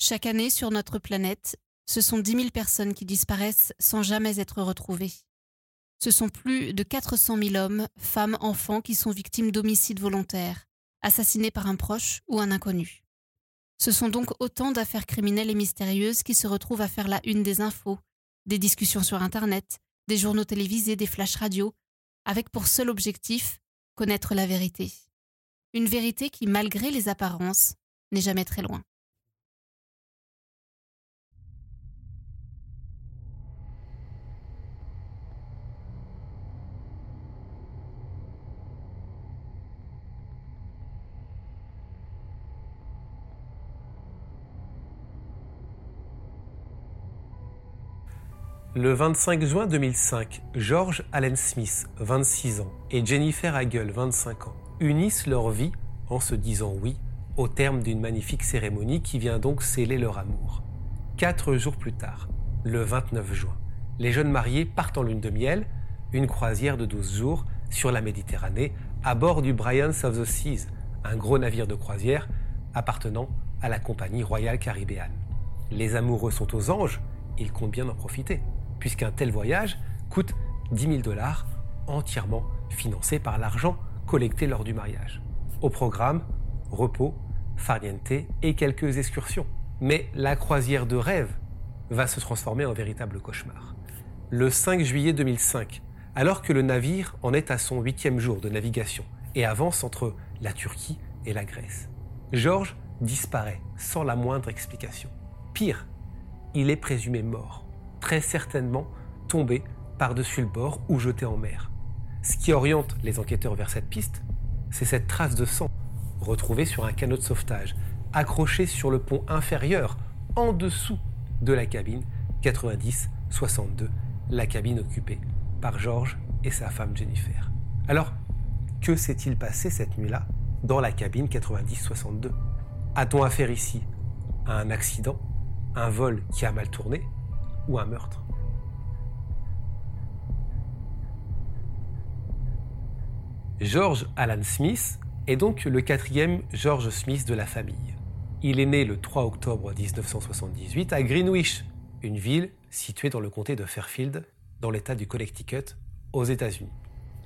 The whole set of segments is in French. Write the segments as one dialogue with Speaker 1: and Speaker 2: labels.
Speaker 1: Chaque année sur notre planète, ce sont 10 000 personnes qui disparaissent sans jamais être retrouvées. Ce sont plus de 400 000 hommes, femmes, enfants qui sont victimes d'homicides volontaires, assassinés par un proche ou un inconnu. Ce sont donc autant d'affaires criminelles et mystérieuses qui se retrouvent à faire la une des infos, des discussions sur Internet, des journaux télévisés, des flashs radio, avec pour seul objectif connaître la vérité. Une vérité qui, malgré les apparences, n'est jamais très loin.
Speaker 2: Le 25 juin 2005, George Allen Smith, 26 ans, et Jennifer Hagel, 25 ans, unissent leur vie en se disant oui au terme d'une magnifique cérémonie qui vient donc sceller leur amour. Quatre jours plus tard, le 29 juin, les jeunes mariés partent en lune de miel, une croisière de 12 jours sur la Méditerranée à bord du Bryans of the Seas, un gros navire de croisière appartenant à la compagnie royale caribéenne. Les amoureux sont aux anges, ils comptent bien en profiter puisqu'un tel voyage coûte 10 000 dollars entièrement financé par l'argent collecté lors du mariage. Au programme, repos, farniente et quelques excursions. Mais la croisière de rêve va se transformer en véritable cauchemar. Le 5 juillet 2005, alors que le navire en est à son huitième jour de navigation et avance entre la Turquie et la Grèce, Georges disparaît sans la moindre explication. Pire, il est présumé mort très certainement tombé par-dessus le bord ou jeté en mer. Ce qui oriente les enquêteurs vers cette piste, c'est cette trace de sang retrouvée sur un canot de sauvetage, accroché sur le pont inférieur, en dessous de la cabine 90-62, la cabine occupée par George et sa femme Jennifer. Alors, que s'est-il passé cette nuit-là dans la cabine 90-62 A-t-on affaire ici à un accident, un vol qui a mal tourné, ou un meurtre. George Alan Smith est donc le quatrième George Smith de la famille. Il est né le 3 octobre 1978 à Greenwich, une ville située dans le comté de Fairfield, dans l'État du Connecticut, aux États-Unis.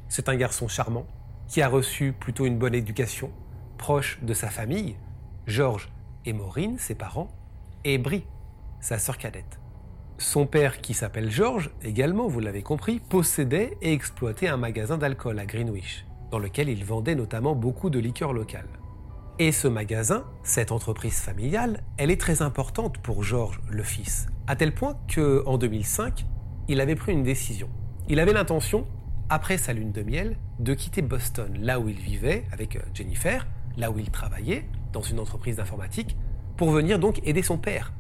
Speaker 2: C'est un garçon charmant qui a reçu plutôt une bonne éducation, proche de sa famille, George et Maureen, ses parents, et Brie, sa sœur cadette. Son père, qui s'appelle George, également, vous l'avez compris, possédait et exploitait un magasin d'alcool à Greenwich, dans lequel il vendait notamment beaucoup de liqueurs locales. Et ce magasin, cette entreprise familiale, elle est très importante pour George, le fils, à tel point qu'en 2005, il avait pris une décision. Il avait l'intention, après sa lune de miel, de quitter Boston, là où il vivait avec euh, Jennifer, là où il travaillait, dans une entreprise d'informatique, pour venir donc aider son père,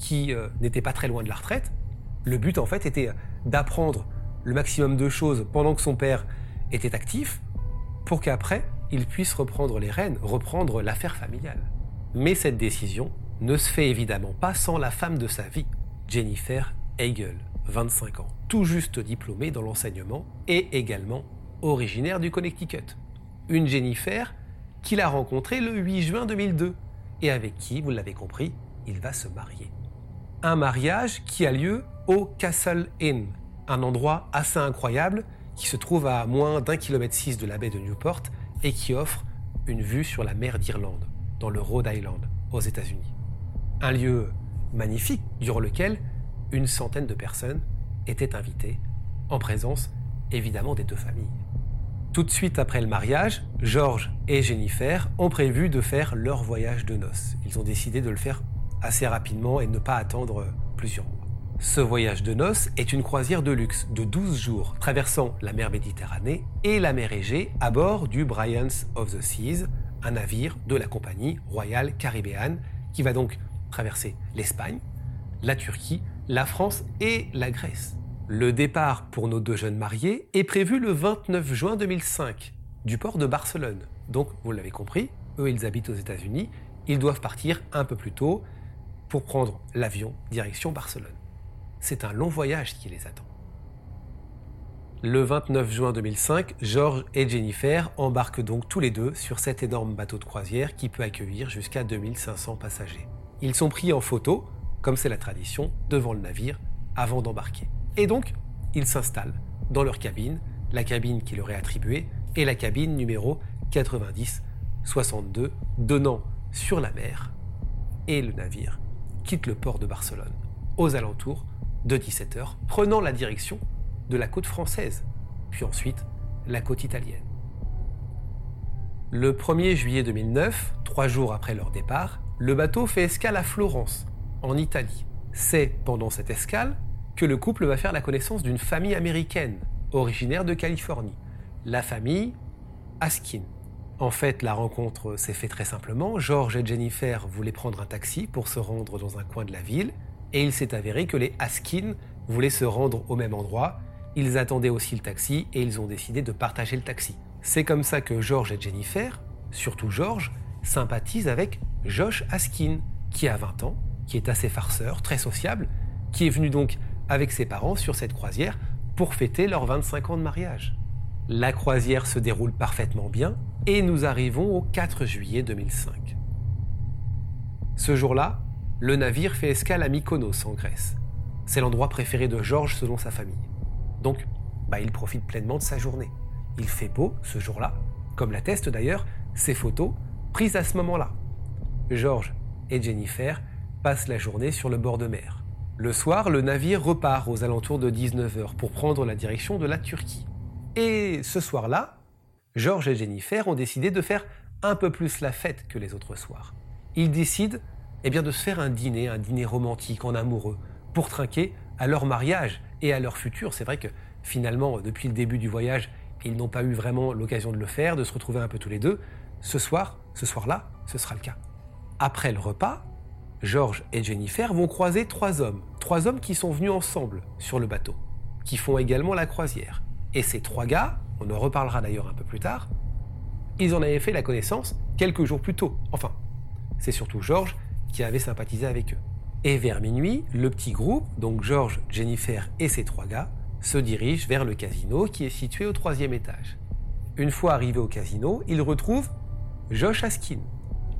Speaker 2: qui euh, n'était pas très loin de la retraite. Le but, en fait, était d'apprendre le maximum de choses pendant que son père était actif, pour qu'après, il puisse reprendre les rênes, reprendre l'affaire familiale. Mais cette décision ne se fait évidemment pas sans la femme de sa vie, Jennifer Hegel, 25 ans, tout juste diplômée dans l'enseignement et également originaire du Connecticut. Une Jennifer qu'il a rencontrée le 8 juin 2002 et avec qui, vous l'avez compris, il va se marier un mariage qui a lieu au Castle Inn, un endroit assez incroyable qui se trouve à moins d'un kilomètre six de la baie de Newport et qui offre une vue sur la mer d'Irlande, dans le Rhode Island, aux États-Unis. Un lieu magnifique durant lequel une centaine de personnes étaient invitées, en présence évidemment des deux familles. Tout de suite après le mariage, George et Jennifer ont prévu de faire leur voyage de noces. Ils ont décidé de le faire assez rapidement et ne pas attendre plusieurs mois. Ce voyage de noces est une croisière de luxe de 12 jours traversant la mer Méditerranée et la mer Égée à bord du Bryans of the Seas, un navire de la compagnie royale caribéenne qui va donc traverser l'Espagne, la Turquie, la France et la Grèce. Le départ pour nos deux jeunes mariés est prévu le 29 juin 2005 du port de Barcelone. Donc, vous l'avez compris, eux ils habitent aux États-Unis, ils doivent partir un peu plus tôt pour prendre l'avion direction Barcelone. C'est un long voyage qui les attend. Le 29 juin 2005, George et Jennifer embarquent donc tous les deux sur cet énorme bateau de croisière qui peut accueillir jusqu'à 2500 passagers. Ils sont pris en photo, comme c'est la tradition, devant le navire avant d'embarquer. Et donc, ils s'installent dans leur cabine, la cabine qui leur est attribuée, et la cabine numéro 90-62, donnant sur la mer. Et le navire quitte le port de Barcelone aux alentours de 17h, prenant la direction de la côte française, puis ensuite la côte italienne. Le 1er juillet 2009, trois jours après leur départ, le bateau fait escale à Florence, en Italie. C'est pendant cette escale que le couple va faire la connaissance d'une famille américaine, originaire de Californie, la famille Askin. En fait, la rencontre s'est faite très simplement. George et Jennifer voulaient prendre un taxi pour se rendre dans un coin de la ville, et il s'est avéré que les Askin voulaient se rendre au même endroit. Ils attendaient aussi le taxi et ils ont décidé de partager le taxi. C'est comme ça que George et Jennifer, surtout George, sympathisent avec Josh Askin, qui a 20 ans, qui est assez farceur, très sociable, qui est venu donc avec ses parents sur cette croisière pour fêter leurs 25 ans de mariage. La croisière se déroule parfaitement bien et nous arrivons au 4 juillet 2005. Ce jour-là, le navire fait escale à Mykonos en Grèce. C'est l'endroit préféré de Georges selon sa famille. Donc, bah, il profite pleinement de sa journée. Il fait beau ce jour-là, comme l'attestent d'ailleurs ces photos prises à ce moment-là. Georges et Jennifer passent la journée sur le bord de mer. Le soir, le navire repart aux alentours de 19h pour prendre la direction de la Turquie. Et ce soir-là, George et Jennifer ont décidé de faire un peu plus la fête que les autres soirs. Ils décident eh bien, de se faire un dîner, un dîner romantique en amoureux, pour trinquer à leur mariage et à leur futur. C'est vrai que finalement, depuis le début du voyage, ils n'ont pas eu vraiment l'occasion de le faire, de se retrouver un peu tous les deux. Ce soir, ce soir-là, ce sera le cas. Après le repas, George et Jennifer vont croiser trois hommes, trois hommes qui sont venus ensemble sur le bateau, qui font également la croisière. Et ces trois gars, on en reparlera d'ailleurs un peu plus tard, ils en avaient fait la connaissance quelques jours plus tôt. Enfin, c'est surtout George qui avait sympathisé avec eux. Et vers minuit, le petit groupe, donc George, Jennifer et ces trois gars, se dirigent vers le casino qui est situé au troisième étage. Une fois arrivés au casino, ils retrouvent Josh Askin.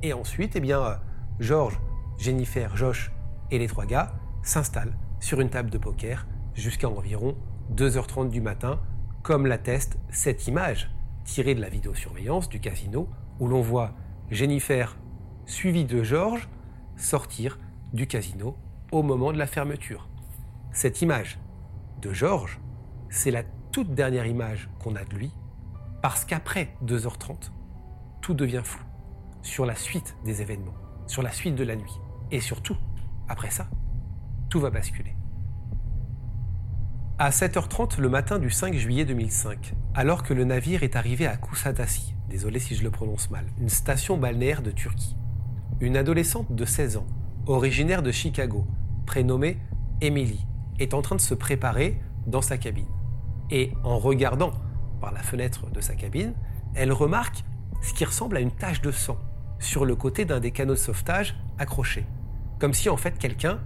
Speaker 2: Et ensuite, eh bien, George, Jennifer, Josh et les trois gars s'installent sur une table de poker jusqu'à environ 2h30 du matin comme l'atteste cette image tirée de la vidéosurveillance du casino où l'on voit Jennifer suivie de George sortir du casino au moment de la fermeture. Cette image de George, c'est la toute dernière image qu'on a de lui parce qu'après 2h30, tout devient flou sur la suite des événements, sur la suite de la nuit. Et surtout, après ça, tout va basculer. À 7h30 le matin du 5 juillet 2005, alors que le navire est arrivé à Kusadasi, désolé si je le prononce mal, une station balnéaire de Turquie, une adolescente de 16 ans, originaire de Chicago, prénommée Emily, est en train de se préparer dans sa cabine. Et en regardant par la fenêtre de sa cabine, elle remarque ce qui ressemble à une tache de sang sur le côté d'un des canaux de sauvetage accrochés. Comme si en fait quelqu'un,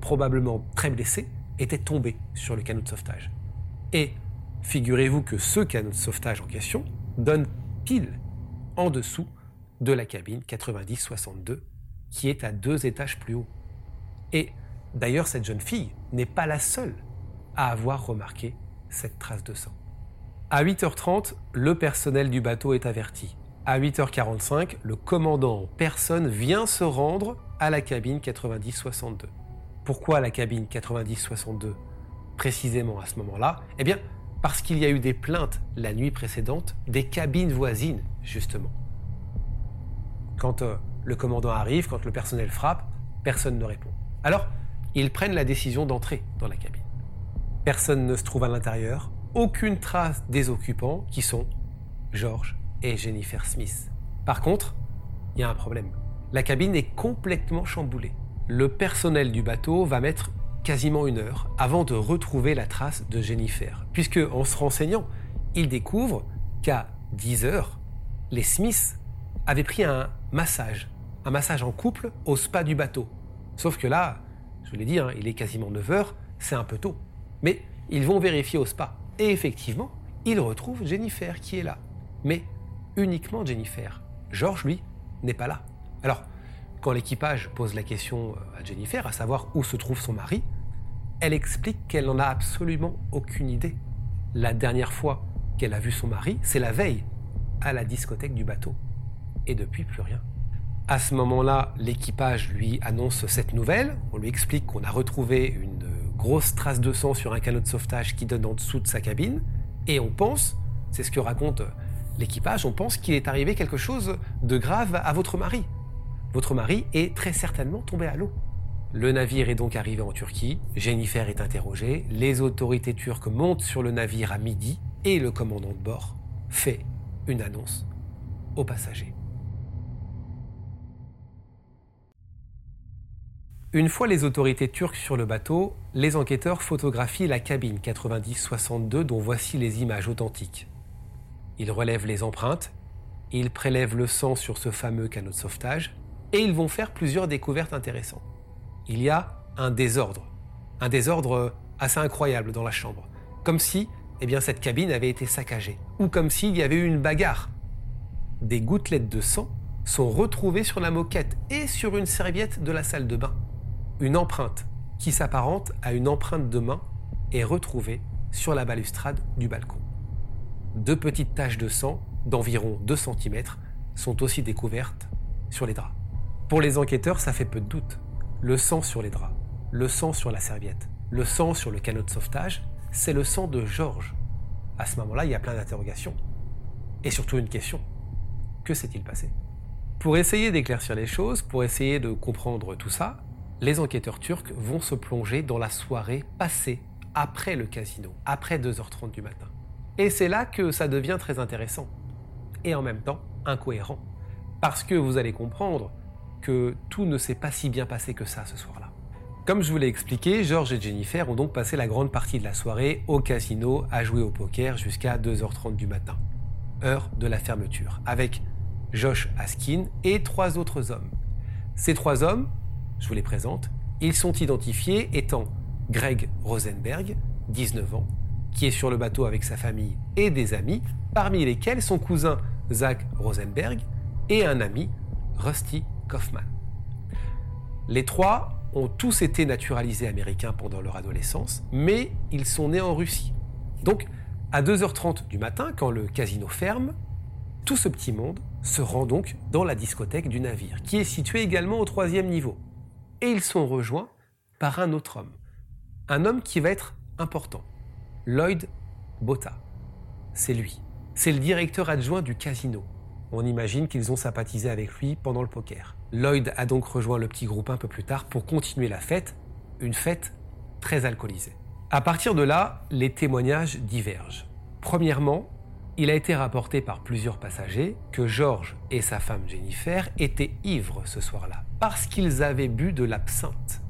Speaker 2: probablement très blessé, était tombé sur le canot de sauvetage. Et figurez-vous que ce canot de sauvetage en question donne pile en dessous de la cabine 90-62 qui est à deux étages plus haut. Et d'ailleurs, cette jeune fille n'est pas la seule à avoir remarqué cette trace de sang. À 8h30, le personnel du bateau est averti. À 8h45, le commandant en personne vient se rendre à la cabine 90-62. Pourquoi la cabine 90-62 précisément à ce moment-là? Eh bien, parce qu'il y a eu des plaintes la nuit précédente des cabines voisines, justement. Quand euh, le commandant arrive, quand le personnel frappe, personne ne répond. Alors, ils prennent la décision d'entrer dans la cabine. Personne ne se trouve à l'intérieur, aucune trace des occupants qui sont George et Jennifer Smith. Par contre, il y a un problème. La cabine est complètement chamboulée le personnel du bateau va mettre quasiment une heure avant de retrouver la trace de Jennifer, puisque en se renseignant, il découvre qu'à 10 heures, les Smiths avaient pris un massage, un massage en couple au spa du bateau. Sauf que là, je vous l'ai dit, hein, il est quasiment 9 heures, c'est un peu tôt. Mais ils vont vérifier au spa. Et effectivement, ils retrouvent Jennifer qui est là. Mais uniquement Jennifer. George, lui, n'est pas là. Alors, Quand l'équipage pose la question à Jennifer, à savoir où se trouve son mari, elle explique qu'elle n'en a absolument aucune idée. La dernière fois qu'elle a vu son mari, c'est la veille, à la discothèque du bateau. Et depuis, plus rien. À ce moment-là, l'équipage lui annonce cette nouvelle. On lui explique qu'on a retrouvé une grosse trace de sang sur un canot de sauvetage qui donne en dessous de sa cabine. Et on pense, c'est ce que raconte l'équipage, on pense qu'il est arrivé quelque chose de grave à votre mari. Votre mari est très certainement tombé à l'eau. Le navire est donc arrivé en Turquie, Jennifer est interrogée, les autorités turques montent sur le navire à midi et le commandant de bord fait une annonce aux passagers. Une fois les autorités turques sur le bateau, les enquêteurs photographient la cabine 90-62 dont voici les images authentiques. Ils relèvent les empreintes, ils prélèvent le sang sur ce fameux canot de sauvetage et ils vont faire plusieurs découvertes intéressantes il y a un désordre. Un désordre assez incroyable dans la chambre. Comme si eh cette cabine avait été saccagée. Ou comme s'il y avait eu une bagarre. Des gouttelettes de sang sont retrouvées sur la moquette et sur une serviette de la salle de bain. Une empreinte qui s'apparente à une empreinte de main est retrouvée sur la balustrade du balcon. Deux petites taches de sang d'environ 2 cm sont aussi découvertes sur les draps. Pour les enquêteurs, ça fait peu de doute le sang sur les draps, le sang sur la serviette, le sang sur le canot de sauvetage, c'est le sang de Georges. À ce moment-là, il y a plein d'interrogations. Et surtout une question. Que s'est-il passé? Pour essayer d'éclaircir les choses, pour essayer de comprendre tout ça, les enquêteurs turcs vont se plonger dans la soirée passée après le casino, après 2h30 du matin. Et c'est là que ça devient très intéressant. Et en même temps, incohérent. Parce que vous allez comprendre que tout ne s'est pas si bien passé que ça ce soir-là. Comme je vous l'ai expliqué, George et Jennifer ont donc passé la grande partie de la soirée au casino à jouer au poker jusqu'à 2h30 du matin, heure de la fermeture, avec Josh Askin et trois autres hommes. Ces trois hommes, je vous les présente, ils sont identifiés étant Greg Rosenberg, 19 ans, qui est sur le bateau avec sa famille et des amis, parmi lesquels son cousin Zach Rosenberg et un ami, Rusty Kaufman. Les trois ont tous été naturalisés américains pendant leur adolescence, mais ils sont nés en Russie. Donc, à 2h30 du matin, quand le casino ferme, tout ce petit monde se rend donc dans la discothèque du navire, qui est située également au troisième niveau. Et ils sont rejoints par un autre homme. Un homme qui va être important. Lloyd Botta. C'est lui. C'est le directeur adjoint du casino. On imagine qu'ils ont sympathisé avec lui pendant le poker. Lloyd a donc rejoint le petit groupe un peu plus tard pour continuer la fête, une fête très alcoolisée. À partir de là, les témoignages divergent. Premièrement, il a été rapporté par plusieurs passagers que George et sa femme Jennifer étaient ivres ce soir-là, parce qu'ils avaient bu de l'absinthe.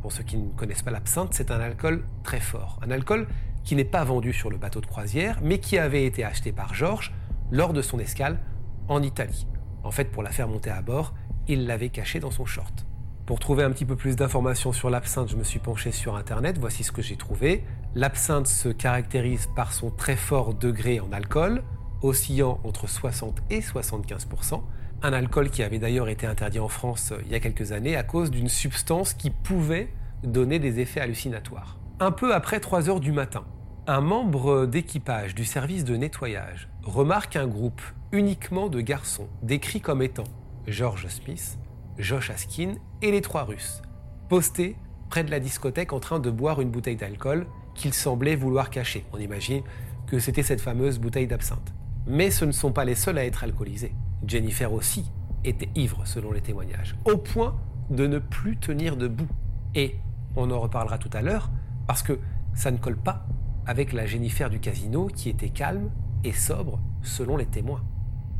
Speaker 2: Pour ceux qui ne connaissent pas l'absinthe, c'est un alcool très fort, un alcool qui n'est pas vendu sur le bateau de croisière, mais qui avait été acheté par George lors de son escale en Italie. En fait, pour la faire monter à bord, il l'avait cachée dans son short. Pour trouver un petit peu plus d'informations sur l'absinthe, je me suis penché sur Internet, voici ce que j'ai trouvé. L'absinthe se caractérise par son très fort degré en alcool, oscillant entre 60 et 75% un alcool qui avait d'ailleurs été interdit en France euh, il y a quelques années à cause d'une substance qui pouvait donner des effets hallucinatoires. Un peu après 3 heures du matin, un membre d'équipage du service de nettoyage remarque un groupe uniquement de garçons, décrits comme étant George Smith, Josh Askin et les trois Russes, postés près de la discothèque en train de boire une bouteille d'alcool qu'ils semblaient vouloir cacher. On imagine que c'était cette fameuse bouteille d'absinthe. Mais ce ne sont pas les seuls à être alcoolisés. Jennifer aussi était ivre selon les témoignages, au point de ne plus tenir debout. Et on en reparlera tout à l'heure, parce que ça ne colle pas avec la Jennifer du casino qui était calme et sobre selon les témoins.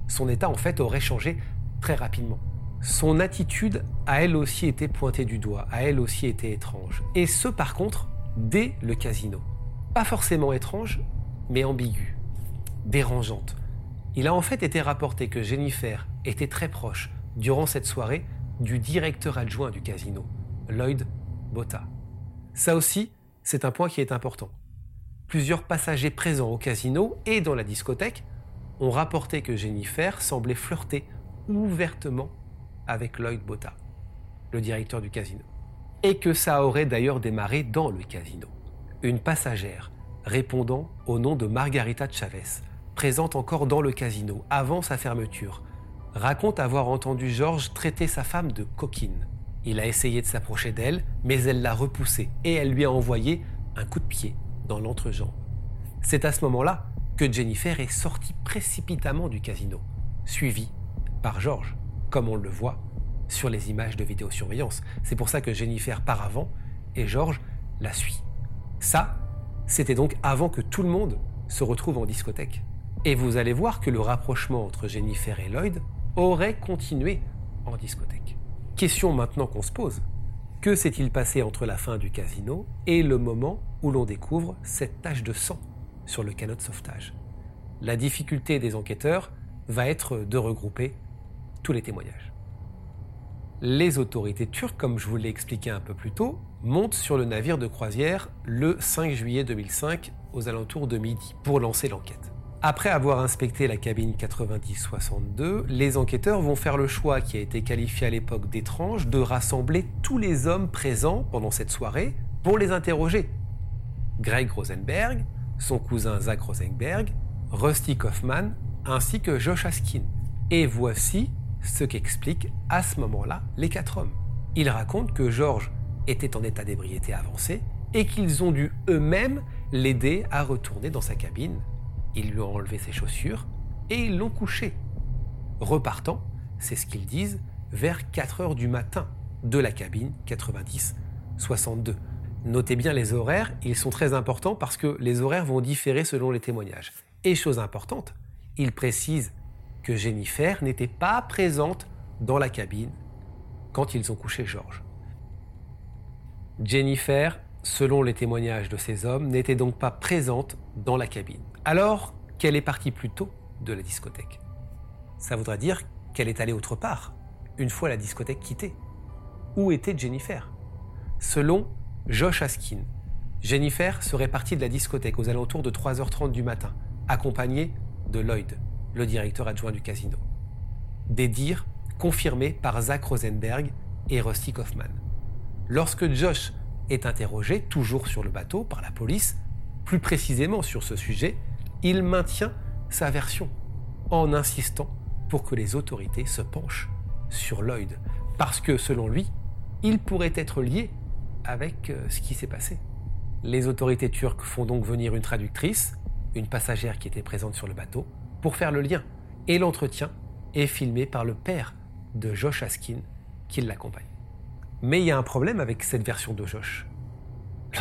Speaker 2: Son état en fait aurait changé très rapidement. Son attitude a elle aussi été pointée du doigt, a elle aussi été étrange. Et ce par contre, dès le casino. Pas forcément étrange, mais ambiguë, dérangeante. Il a en fait été rapporté que Jennifer était très proche, durant cette soirée, du directeur adjoint du casino, Lloyd Botta. Ça aussi, c'est un point qui est important plusieurs passagers présents au casino et dans la discothèque ont rapporté que Jennifer semblait flirter ouvertement avec Lloyd Botta, le directeur du casino. Et que ça aurait d'ailleurs démarré dans le casino. Une passagère répondant au nom de Margarita Chavez, présente encore dans le casino avant sa fermeture, raconte avoir entendu Georges traiter sa femme de coquine. Il a essayé de s'approcher d'elle, mais elle l'a repoussé et elle lui a envoyé un coup de pied l'entrejambe. C'est à ce moment-là que Jennifer est sortie précipitamment du casino, suivie par Georges, comme on le voit sur les images de vidéosurveillance. C'est pour ça que Jennifer part avant et Georges la suit. Ça, c'était donc avant que tout le monde se retrouve en discothèque. Et vous allez voir que le rapprochement entre Jennifer et Lloyd aurait continué en discothèque. Question maintenant qu'on se pose. Que s'est-il passé entre la fin du casino et le moment où l'on découvre cette tache de sang sur le canot de sauvetage La difficulté des enquêteurs va être de regrouper tous les témoignages. Les autorités turques, comme je vous l'ai expliqué un peu plus tôt, montent sur le navire de croisière le 5 juillet 2005 aux alentours de midi pour lancer l'enquête. Après avoir inspecté la cabine 90-62, les enquêteurs vont faire le choix qui a été qualifié à l'époque d'étrange de rassembler tous les hommes présents pendant cette soirée pour les interroger. Greg Rosenberg, son cousin Zach Rosenberg, Rusty Kaufman ainsi que Josh Askin. Et voici ce qu'expliquent à ce moment-là les quatre hommes. Ils racontent que George était en état d'ébriété avancé et qu'ils ont dû eux-mêmes l'aider à retourner dans sa cabine ils lui ont enlevé ses chaussures et ils l'ont couché. Repartant, c'est ce qu'ils disent, vers 4 heures du matin de la cabine 90-62. Notez bien les horaires, ils sont très importants parce que les horaires vont différer selon les témoignages. Et chose importante, ils précisent que Jennifer n'était pas présente dans la cabine quand ils ont couché Georges. Jennifer, selon les témoignages de ces hommes, n'était donc pas présente dans la cabine alors qu'elle est partie plus tôt de la discothèque. Ça voudrait dire qu'elle est allée autre part, une fois la discothèque quittée. Où était Jennifer? Selon Josh Askin, Jennifer serait partie de la discothèque aux alentours de 3h30 du matin, accompagnée de Lloyd, le directeur adjoint du casino. Des dires confirmés par Zach Rosenberg et Rusty Kaufman. Lorsque Josh est interrogé, toujours sur le bateau, par la police, plus précisément sur ce sujet, il maintient sa version en insistant pour que les autorités se penchent sur Lloyd. Parce que selon lui, il pourrait être lié avec euh, ce qui s'est passé. Les autorités turques font donc venir une traductrice, une passagère qui était présente sur le bateau, pour faire le lien. Et l'entretien est filmé par le père de Josh Askin qui l'accompagne. Mais il y a un problème avec cette version de Josh.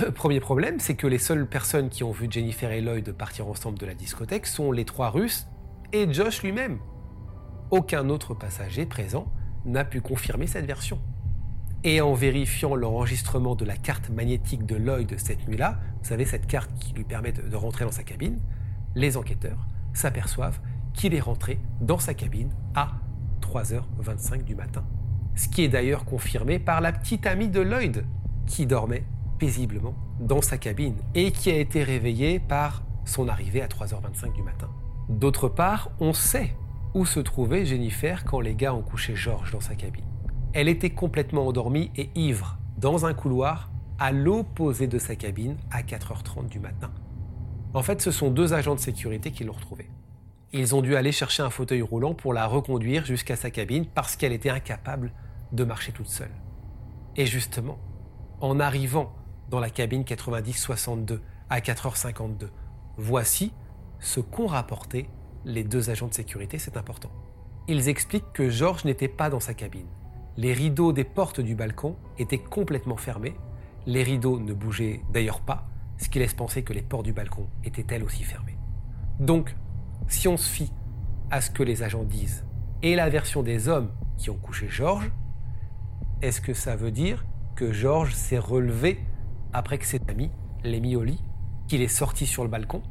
Speaker 2: Le premier problème, c'est que les seules personnes qui ont vu Jennifer et Lloyd partir ensemble de la discothèque sont les trois Russes et Josh lui-même. Aucun autre passager présent n'a pu confirmer cette version. Et en vérifiant l'enregistrement de la carte magnétique de Lloyd cette nuit-là, vous savez, cette carte qui lui permet de, rentrer dans sa cabine, les enquêteurs s'aperçoivent qu'il est rentré dans sa cabine à 3h25 du matin. Ce qui est d'ailleurs confirmé par la petite amie de Lloyd, qui dormait paisiblement dans sa cabine et qui a été réveillé par son arrivée à 3h25 du matin. D'autre part, on sait où se trouvait Jennifer quand les gars ont couché Georges dans sa cabine. Elle était complètement endormie et ivre dans un couloir à l'opposé de sa cabine à 4h30 du matin. En fait, ce sont deux agents de sécurité qui l'ont retrouvée. Ils ont dû aller chercher un fauteuil roulant pour la reconduire jusqu'à sa cabine parce qu'elle était incapable de marcher toute seule. Et justement, en arrivant dans la cabine 90-62 à 4h52. Voici ce qu'ont rapporté les deux agents de sécurité, c'est important. Ils expliquent que Georges n'était pas dans sa cabine. Les rideaux des portes du balcon étaient complètement fermés. Les rideaux ne bougeaient d'ailleurs pas, ce qui laisse penser que les portes du balcon étaient elles aussi fermées. Donc, si on se fie à ce que les agents disent et la version des hommes qui ont couché Georges, est-ce que ça veut dire que Georges s'est relevé après que ses amis l'ait mis au lit, qu'il est sorti sur le balcon,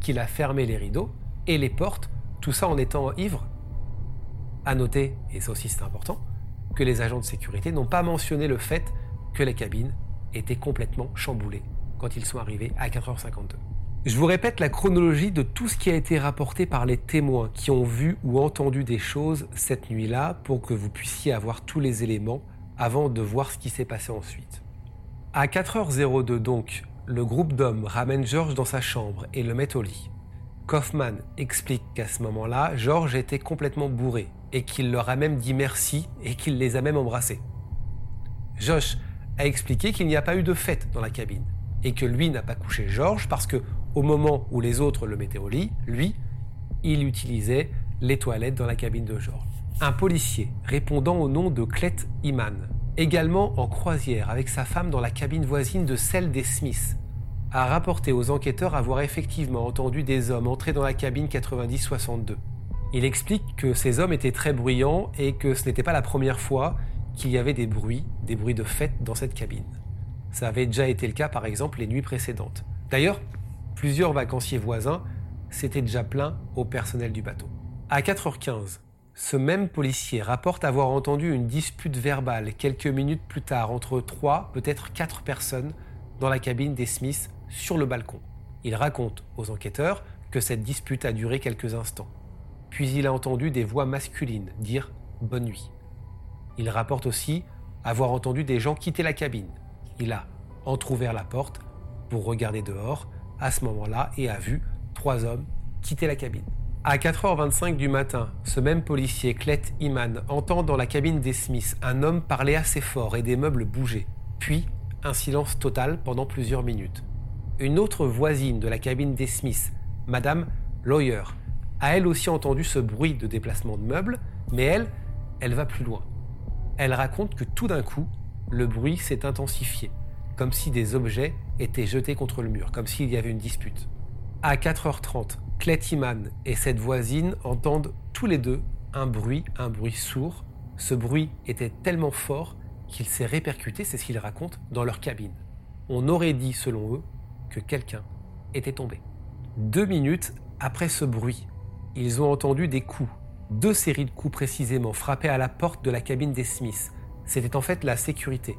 Speaker 2: qu'il a fermé les rideaux et les portes, tout ça en étant ivre? À noter, et ça aussi c'est important, que les agents de sécurité n'ont pas mentionné le fait que les cabines étaient complètement chamboulées quand ils sont arrivés à 4h52. Je vous répète la chronologie de tout ce qui a été rapporté par les témoins qui ont vu ou entendu des choses cette nuit-là pour que vous puissiez avoir tous les éléments avant de voir ce qui s'est passé ensuite. À 4h02 donc, le groupe d'hommes ramène George dans sa chambre et le met au lit. Kaufman explique qu'à ce moment-là, George était complètement bourré et qu'il leur a même dit merci et qu'il les a même embrassés. Josh a expliqué qu'il n'y a pas eu de fête dans la cabine et que lui n'a pas couché George parce que au moment où les autres le mettaient au lit, lui, il utilisait les toilettes dans la cabine de George. Un policier répondant au nom de Clet Iman, également en croisière avec sa femme dans la cabine voisine de celle des Smiths, a rapporté aux enquêteurs avoir effectivement entendu des hommes entrer dans la cabine 90-62. Il explique que ces hommes étaient très bruyants et que ce n'était pas la première fois qu'il y avait des bruits, des bruits de fête dans cette cabine. Ça avait déjà été le cas par exemple les nuits précédentes. D'ailleurs, plusieurs vacanciers voisins s'étaient déjà plaints au personnel du bateau. À 4h15, ce même policier rapporte avoir entendu une dispute verbale quelques minutes plus tard entre trois, peut-être quatre personnes dans la cabine des Smiths sur le balcon. Il raconte aux enquêteurs que cette dispute a duré quelques instants. Puis il a entendu des voix masculines dire bonne nuit. Il rapporte aussi avoir entendu des gens quitter la cabine. Il a entr'ouvert la porte pour regarder dehors à ce moment-là et a vu trois hommes quitter la cabine. À 4h25 du matin, ce même policier, Clet Iman, entend dans la cabine des Smiths un homme parler assez fort et des meubles bouger. Puis, un silence total pendant plusieurs minutes. Une autre voisine de la cabine des Smiths, Madame Lawyer, a elle aussi entendu ce bruit de déplacement de meubles, mais elle, elle va plus loin. Elle raconte que tout d'un coup, le bruit s'est intensifié comme si des objets étaient jetés contre le mur, comme s'il y avait une dispute. À 4h30, Kletiman et cette voisine entendent tous les deux un bruit, un bruit sourd. Ce bruit était tellement fort qu'il s'est répercuté, c'est ce qu'ils racontent, dans leur cabine. On aurait dit, selon eux, que quelqu'un était tombé. Deux minutes après ce bruit, ils ont entendu des coups, deux séries de coups précisément, frappés à la porte de la cabine des Smiths. C'était en fait la sécurité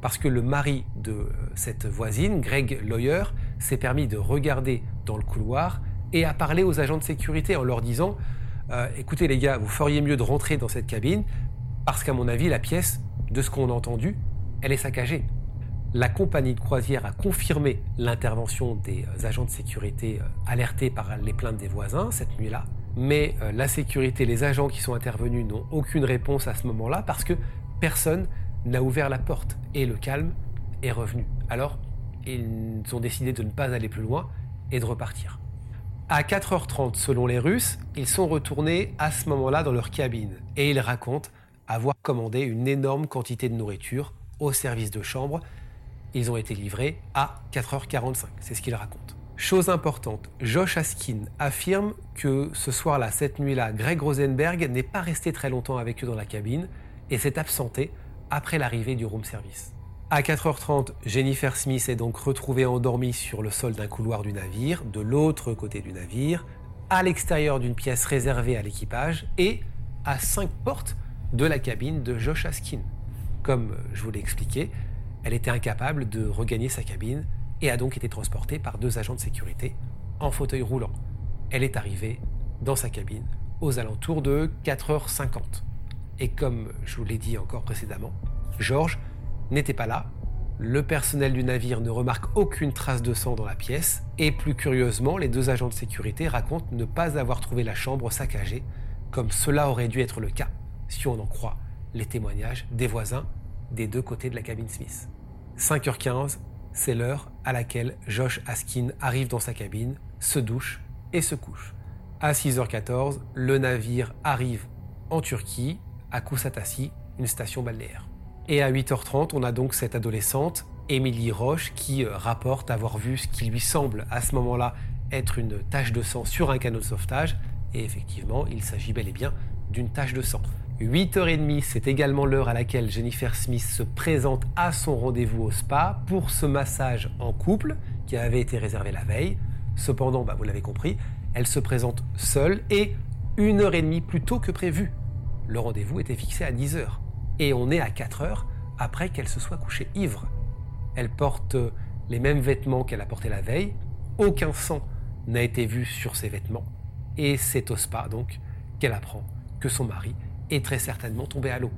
Speaker 2: parce que le mari de euh, cette voisine, Greg Lawyer, s'est permis de regarder dans le couloir et a parlé aux agents de sécurité en leur disant euh, Écoutez les gars, vous feriez mieux de rentrer dans cette cabine parce qu'à mon avis, la pièce, de ce qu'on a entendu, elle est saccagée. La compagnie de croisière a confirmé l'intervention des euh, agents de sécurité alertés par les plaintes des voisins cette nuit-là, mais la sécurité, les agents qui sont intervenus n'ont aucune réponse à ce moment-là parce que personne n'a ouvert la porte et le calme est revenu. Alors, ils ont décidé de ne pas aller plus loin et de repartir. À 4h30, selon les Russes, ils sont retournés à ce moment-là dans leur cabine et ils racontent avoir commandé une énorme quantité de nourriture au service de chambre. Ils ont été livrés à 4h45, c'est ce qu'ils racontent. Chose importante, Josh Askin affirme que ce soir-là, cette nuit-là, Greg Rosenberg n'est pas resté très longtemps avec eux dans la cabine et s'est absenté après l'arrivée du room service. À 4h30, Jennifer Smith est donc retrouvée endormie sur le sol d'un couloir du navire, de l'autre côté du navire, à l'extérieur d'une pièce réservée à l'équipage et à cinq portes de la cabine de Josh Askin. Comme je vous l'ai expliqué, elle était incapable de regagner sa cabine et a donc été transportée par deux agents de sécurité en fauteuil roulant. Elle est arrivée dans sa cabine aux alentours de 4h50. Et comme je vous l'ai dit encore précédemment, Georges n'était pas là. Le personnel du navire ne remarque aucune trace de sang dans la pièce. Et plus curieusement, les deux agents de sécurité racontent ne pas avoir trouvé la chambre saccagée, comme cela aurait dû être le cas, si on en croit les témoignages des voisins des deux côtés de la cabine Smith. 5h15, c'est l'heure à laquelle Josh Askin arrive dans sa cabine, se douche et se couche. À 6h14, le navire arrive en Turquie à Kusatasi, une station balnéaire. Et à 8h30, on a donc cette adolescente, Émilie Roche, qui euh, rapporte avoir vu ce qui lui semble à ce moment-là être une tache de sang sur un canot de sauvetage. Et effectivement, il s'agit bel et bien d'une tache de sang. 8h30, c'est également l'heure à laquelle Jennifer Smith se présente à son rendez-vous au spa pour ce massage en couple qui avait été réservé la veille. Cependant, bah, vous l'avez compris, elle se présente seule et une heure et demie plus tôt que prévu. Le rendez-vous était fixé à 10 h Et on est à 4 heures après qu'elle se soit couchée ivre. Elle porte les mêmes vêtements qu'elle a portés la veille, Aucun sang n'a été vu sur ses vêtements. Et c'est au spa donc qu'elle apprend que son mari très certainement tombé à l'eau.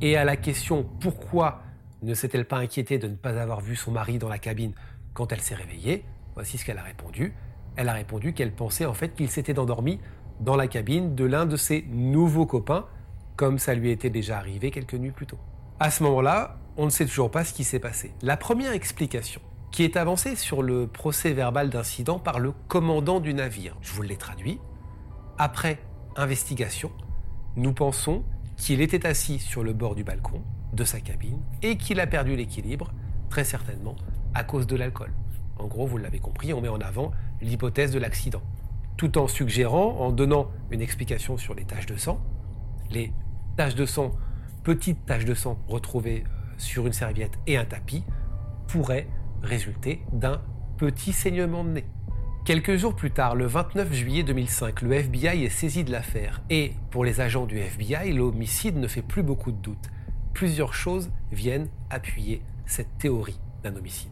Speaker 2: Et à la question pourquoi ne s'est-elle pas inquiétée de ne pas avoir vu son mari dans la cabine quand elle s'est réveillée? Voici ce qu'elle a répondu. Elle a répondu qu'elle pensait en fait qu'il s'était endormi dans la cabine de l'un de ses nouveaux copains, comme ça lui était déjà arrivé quelques nuits plus tôt. À ce moment-là, on ne sait toujours pas ce qui s'est passé. La première explication, qui est avancée sur le procès verbal d'incident par le commandant du navire, je vous l'ai traduit, après investigation, nous pensons qu'il était assis sur le bord du balcon de sa cabine et qu'il a perdu l'équilibre, très certainement, à cause de l'alcool. En gros, vous l'avez compris, on met en avant l'hypothèse de l'accident, tout en suggérant, en donnant une explication sur les taches de sang, les taches de sang, petites taches de sang retrouvées euh, sur une serviette et un tapis, pourraient résulter d'un petit saignement de nez. Quelques jours plus tard, le 29 juillet 2005, le FBI est saisi de l'affaire et pour les agents du FBI, l'homicide ne fait plus beaucoup de doute. Plusieurs choses viennent appuyer cette théorie d'un homicide.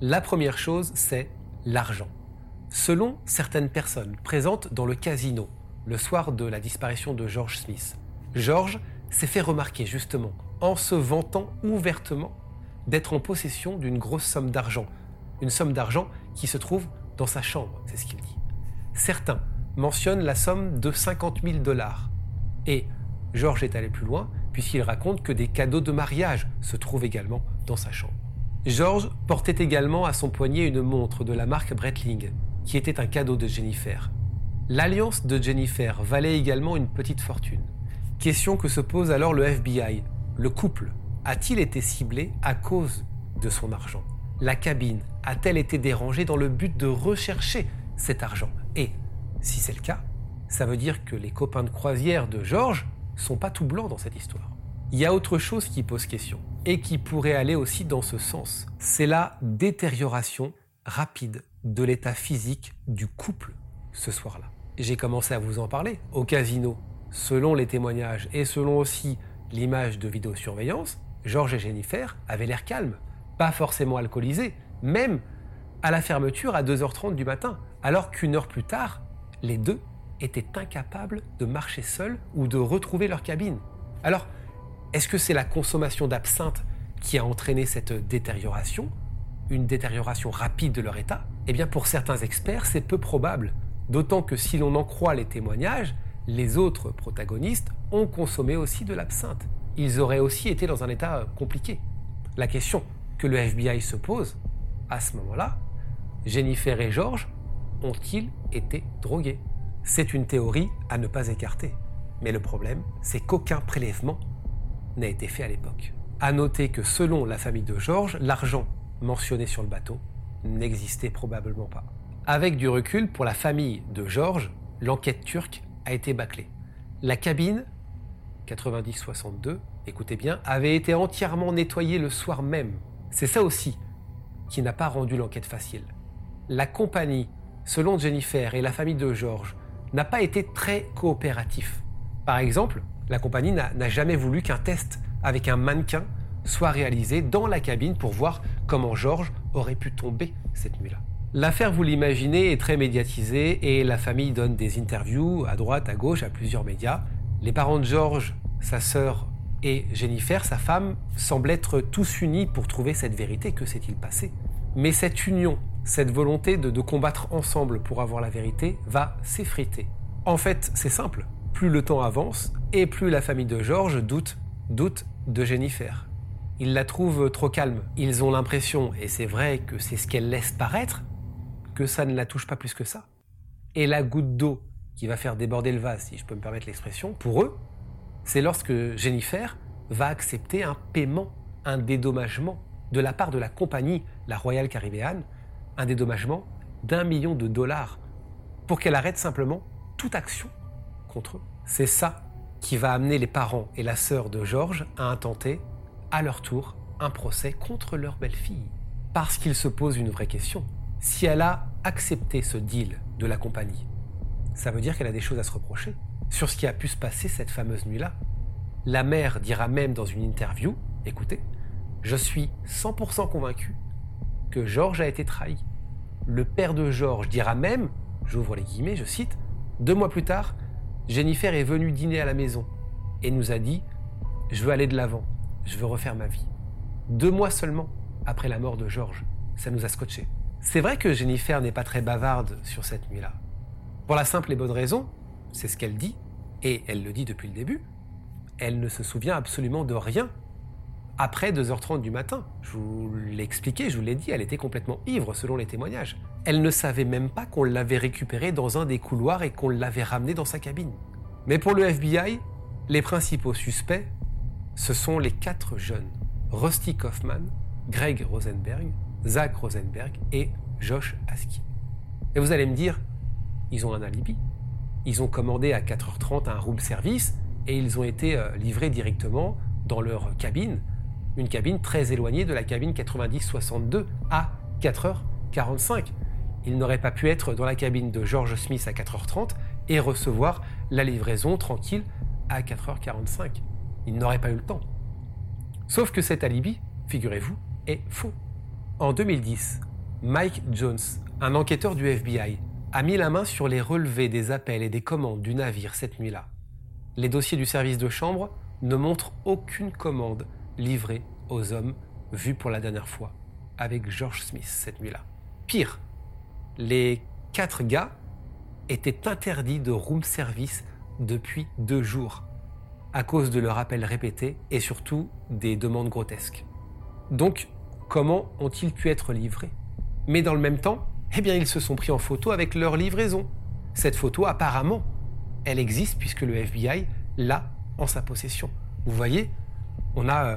Speaker 2: La première chose, c'est l'argent. Selon certaines personnes présentes dans le casino le soir de la disparition de George Smith, George s'est fait remarquer justement en se vantant ouvertement d'être en possession d'une grosse somme d'argent, une somme d'argent qui se trouve dans sa chambre, c'est ce qu'il dit. Certains mentionnent la somme de 50 000 dollars. Et Georges est allé plus loin, puisqu'il raconte que des cadeaux de mariage se trouvent également dans sa chambre. Georges portait également à son poignet une montre de la marque Breitling, qui était un cadeau de Jennifer. L'alliance de Jennifer valait également une petite fortune. Question que se pose alors le FBI. Le couple a-t-il été ciblé à cause de son argent? La cabine a-t-elle été dérangée dans le but de rechercher cet argent? Et si c'est le cas, ça veut dire que les copains de croisière de Georges sont pas tout blancs dans cette histoire. Il y a autre chose qui pose question et qui pourrait aller aussi dans ce sens. C'est la détérioration rapide de l'état physique du couple ce soir-là. J'ai commencé à vous en parler. Au casino, selon les témoignages et selon aussi l'image de vidéosurveillance, Georges et Jennifer avaient l'air calmes, pas forcément alcoolisés, même à la fermeture à 2h30 du matin, alors qu'une heure plus tard, les deux étaient incapables de marcher seuls ou de retrouver leur cabine. Alors, est-ce que c'est la consommation d'absinthe qui a entraîné cette détérioration, une détérioration rapide de leur état? Eh bien, pour certains experts, c'est peu probable, d'autant que si l'on en croit les témoignages, les autres protagonistes ont consommé aussi de l'absinthe. Ils auraient aussi été dans un état compliqué. La question que le FBI se pose, à ce moment-là, Jennifer et George ont-ils été drogués? C'est une théorie à ne pas écarter. Mais le problème, c'est qu'aucun prélèvement n'a été fait à l'époque. À noter que selon la famille de George, l'argent mentionné sur le bateau n'existait probablement pas. Avec du recul, pour la famille de George, l'enquête turque a été bâclée. La cabine 90-62, écoutez bien, avait été entièrement nettoyée le soir même. C'est ça aussi qui n'a pas rendu l'enquête facile. La compagnie, selon Jennifer et la famille de George, n'a pas été très coopératif. Par exemple, la compagnie n'a jamais voulu qu'un test avec un mannequin soit réalisé dans la cabine pour voir comment George aurait pu tomber cette nuit-là. L'affaire, vous l'imaginez, est très médiatisée et la famille donne des interviews à droite, à gauche, à plusieurs médias. Les parents de George, sa sœur et Jennifer, sa femme, semblent être tous unis pour trouver cette vérité. Que s'est-il passé? Mais cette union, cette volonté de, de combattre ensemble pour avoir la vérité, va s'effriter. En fait, c'est simple. Plus le temps avance et plus la famille de George doute, doute de Jennifer. Ils la trouvent trop calme. Ils ont l'impression, et c'est vrai que c'est ce qu'elle laisse paraître, que ça ne la touche pas plus que ça. Et la goutte d'eau qui va faire déborder le vase, si je peux me permettre l'expression, pour eux, c'est lorsque Jennifer va accepter un paiement, un dédommagement de la part de la compagnie, la Royal Caribbean, un dédommagement d'un million de dollars pour qu'elle arrête simplement toute action contre eux. C'est ça qui va amener les parents et la sœur de Georges à intenter, à leur tour, un procès contre leur belle-fille. Parce qu'ils se posent une vraie question. Si elle a accepté ce deal de la compagnie, ça veut dire qu'elle a des choses à se reprocher sur ce qui a pu se passer cette fameuse nuit-là. La mère dira même dans une interview, écoutez, je suis 100% convaincu que Georges a été trahi. le père de Georges dira même, j'ouvre les guillemets, je cite, deux mois plus tard, Jennifer est venue dîner à la maison et nous a dit Je veux aller de l'avant, je veux refaire ma vie. Deux mois seulement après la mort de Georges, ça nous a scotché. C'est vrai que Jennifer n'est pas très bavarde sur cette nuit-là. Pour la simple et bonne raison, c'est ce qu'elle dit, et elle le dit depuis le début, elle ne se souvient absolument de rien après 2h30 du matin. Je vous l'ai expliqué, je vous l'ai dit, elle était complètement ivre selon les témoignages. Elle ne savait même pas qu'on l'avait récupérée dans un des couloirs et qu'on l'avait ramenée dans sa cabine. Mais pour le FBI, les principaux suspects, ce sont les quatre jeunes. Rusty Kaufman, Greg Rosenberg, Zach Rosenberg et Josh Aski. Et vous allez me dire, ils ont un alibi. Ils ont commandé à 4h30 un room service et ils ont été euh, livrés directement dans leur cabine une cabine très éloignée de la cabine 90-62 à 4h45. Il n'aurait pas pu être dans la cabine de George Smith à 4h30 et recevoir la livraison tranquille à 4h45. Il n'aurait pas eu le temps. Sauf que cet alibi, figurez-vous, est faux. En 2010, Mike Jones, un enquêteur du FBI, a mis la main sur les relevés des appels et des commandes du navire cette nuit-là. Les dossiers du service de chambre ne montrent aucune commande livré aux hommes vus pour la dernière fois avec George Smith cette nuit-là. Pire, les quatre gars étaient interdits de room service depuis deux jours à cause de leurs appels répétés et surtout des demandes grotesques. Donc, comment ont-ils pu être livrés? Mais dans le même temps, eh bien, ils se sont pris en photo avec leur livraison. Cette photo, apparemment, elle existe puisque le FBI l'a en sa possession. Vous voyez, on a euh,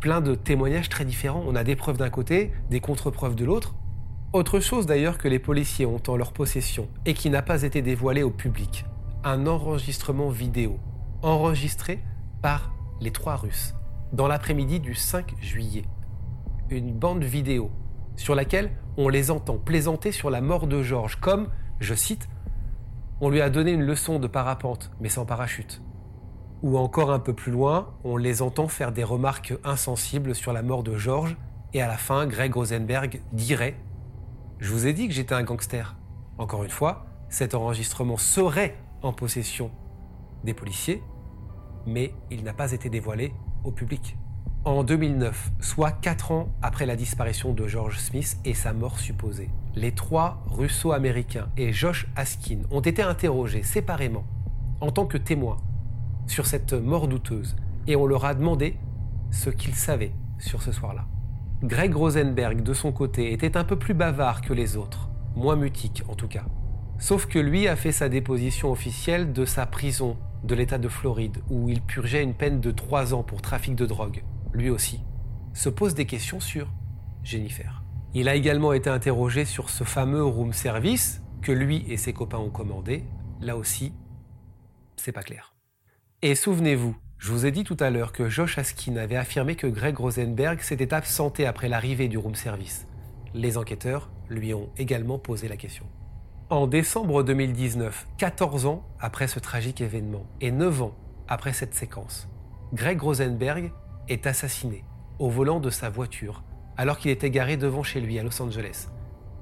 Speaker 2: plein de témoignages très différents. On a des preuves d'un côté, des contre-preuves de l'autre. Autre chose d'ailleurs que les policiers ont en leur possession et qui n'a pas été dévoilé au public, un enregistrement vidéo enregistré par les trois Russes dans l'après-midi du 5 juillet. Une bande vidéo sur laquelle on les entend plaisanter sur la mort de Georges comme, je cite, on lui a donné une leçon de parapente mais sans parachute. Ou encore un peu plus loin, on les entend faire des remarques insensibles sur la mort de George, et à la fin, Greg Rosenberg dirait Je vous ai dit que j'étais un gangster. Encore une fois, cet enregistrement serait en possession des policiers, mais il n'a pas été dévoilé au public. En 2009, soit 4 ans après la disparition de George Smith et sa mort supposée, les trois russo-américains et Josh Askin ont été interrogés séparément en tant que témoins sur cette mort douteuse et on leur a demandé ce qu'ils savaient sur ce soir-là. Greg Rosenberg, de son côté, était un peu plus bavard que les autres, moins mutique en tout cas. Sauf que lui a fait sa déposition officielle de sa prison de l'État de Floride, où il purgeait une peine de 3 ans pour trafic de drogue, lui aussi, se pose des questions sur Jennifer. Il a également été interrogé sur ce fameux room service que lui et ses copains ont commandé. Là aussi, c'est pas clair. Et souvenez-vous, je vous ai dit tout à l'heure que Josh Askin avait affirmé que Greg Rosenberg s'était absenté après l'arrivée du room service. Les enquêteurs lui ont également posé la question. En décembre 2019, 14 ans après ce tragique événement et 9 ans après cette séquence, Greg Rosenberg est assassiné au volant de sa voiture alors qu'il était garé devant chez lui à Los Angeles.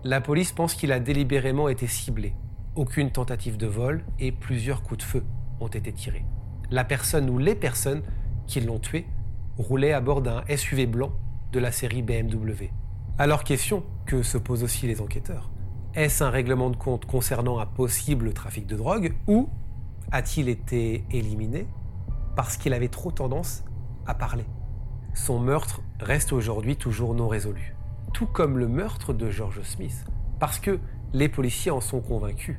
Speaker 2: La police pense qu'il a délibérément été ciblé. Aucune tentative de vol et plusieurs coups de feu ont été tirés la personne ou les personnes qui l'ont tué roulaient à bord d'un SUV blanc de la série BMW. Alors question que se posent aussi les enquêteurs. Est-ce un règlement de compte concernant un possible trafic de drogue ou a-t-il été éliminé parce qu'il avait trop tendance à parler Son meurtre reste aujourd'hui toujours non résolu. Tout comme le meurtre de George Smith. Parce que les policiers en sont convaincus.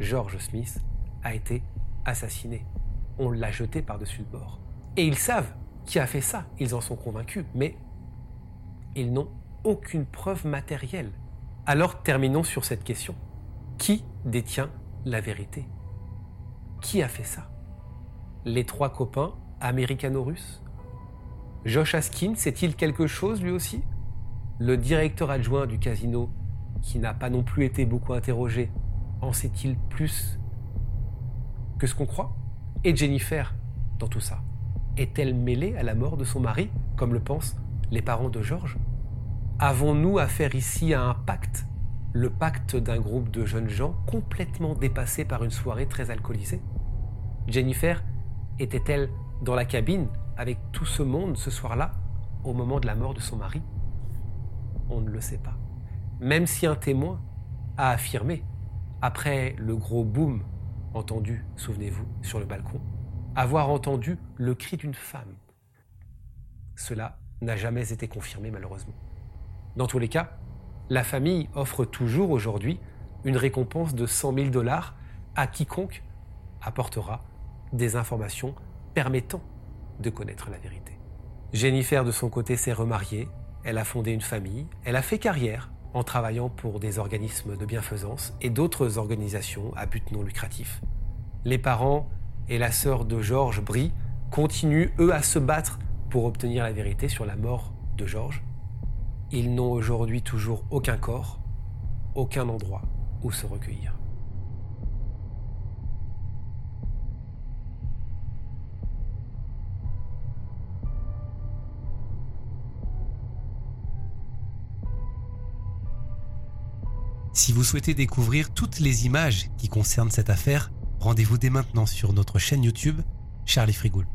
Speaker 2: George Smith a été assassiné on l'a jeté par-dessus le bord. Et ils savent qui a fait ça, ils en sont convaincus, mais ils n'ont aucune preuve matérielle. Alors terminons sur cette question. Qui détient la vérité? Qui a fait ça? Les trois copains américano-russes? Josh Askin, sait-il quelque chose lui aussi? Le directeur adjoint du casino, qui n'a pas non plus été beaucoup interrogé, en sait-il plus que ce qu'on croit? Et Jennifer dans tout ça Est-elle mêlée à la mort de son mari, comme le pensent les parents de Georges Avons-nous affaire ici à un pacte? Le pacte d'un groupe de jeunes gens complètement dépassés par une soirée très alcoolisée? Jennifer était-elle dans la cabine avec tout ce monde ce soir-là au moment de la mort de son mari? On ne le sait pas. Même si un témoin a affirmé, après le gros boom entendu, souvenez-vous, sur le balcon, avoir entendu le cri d'une femme. Cela n'a jamais été confirmé malheureusement. Dans tous les cas, la famille offre toujours aujourd'hui une récompense de 100 000 dollars à quiconque apportera des informations permettant de connaître la vérité. Jennifer, de son côté, s'est remariée, elle a fondé une famille, elle a fait carrière en travaillant pour des organismes de bienfaisance et d'autres organisations à but non lucratif. Les parents et la sœur de Georges Brie continuent, eux, à se battre pour obtenir la vérité sur la mort de Georges. Ils n'ont aujourd'hui toujours aucun corps, aucun endroit où se recueillir.
Speaker 3: Si vous souhaitez découvrir toutes les images qui concernent cette affaire, rendez-vous dès maintenant sur notre chaîne YouTube Charlie Frigoul.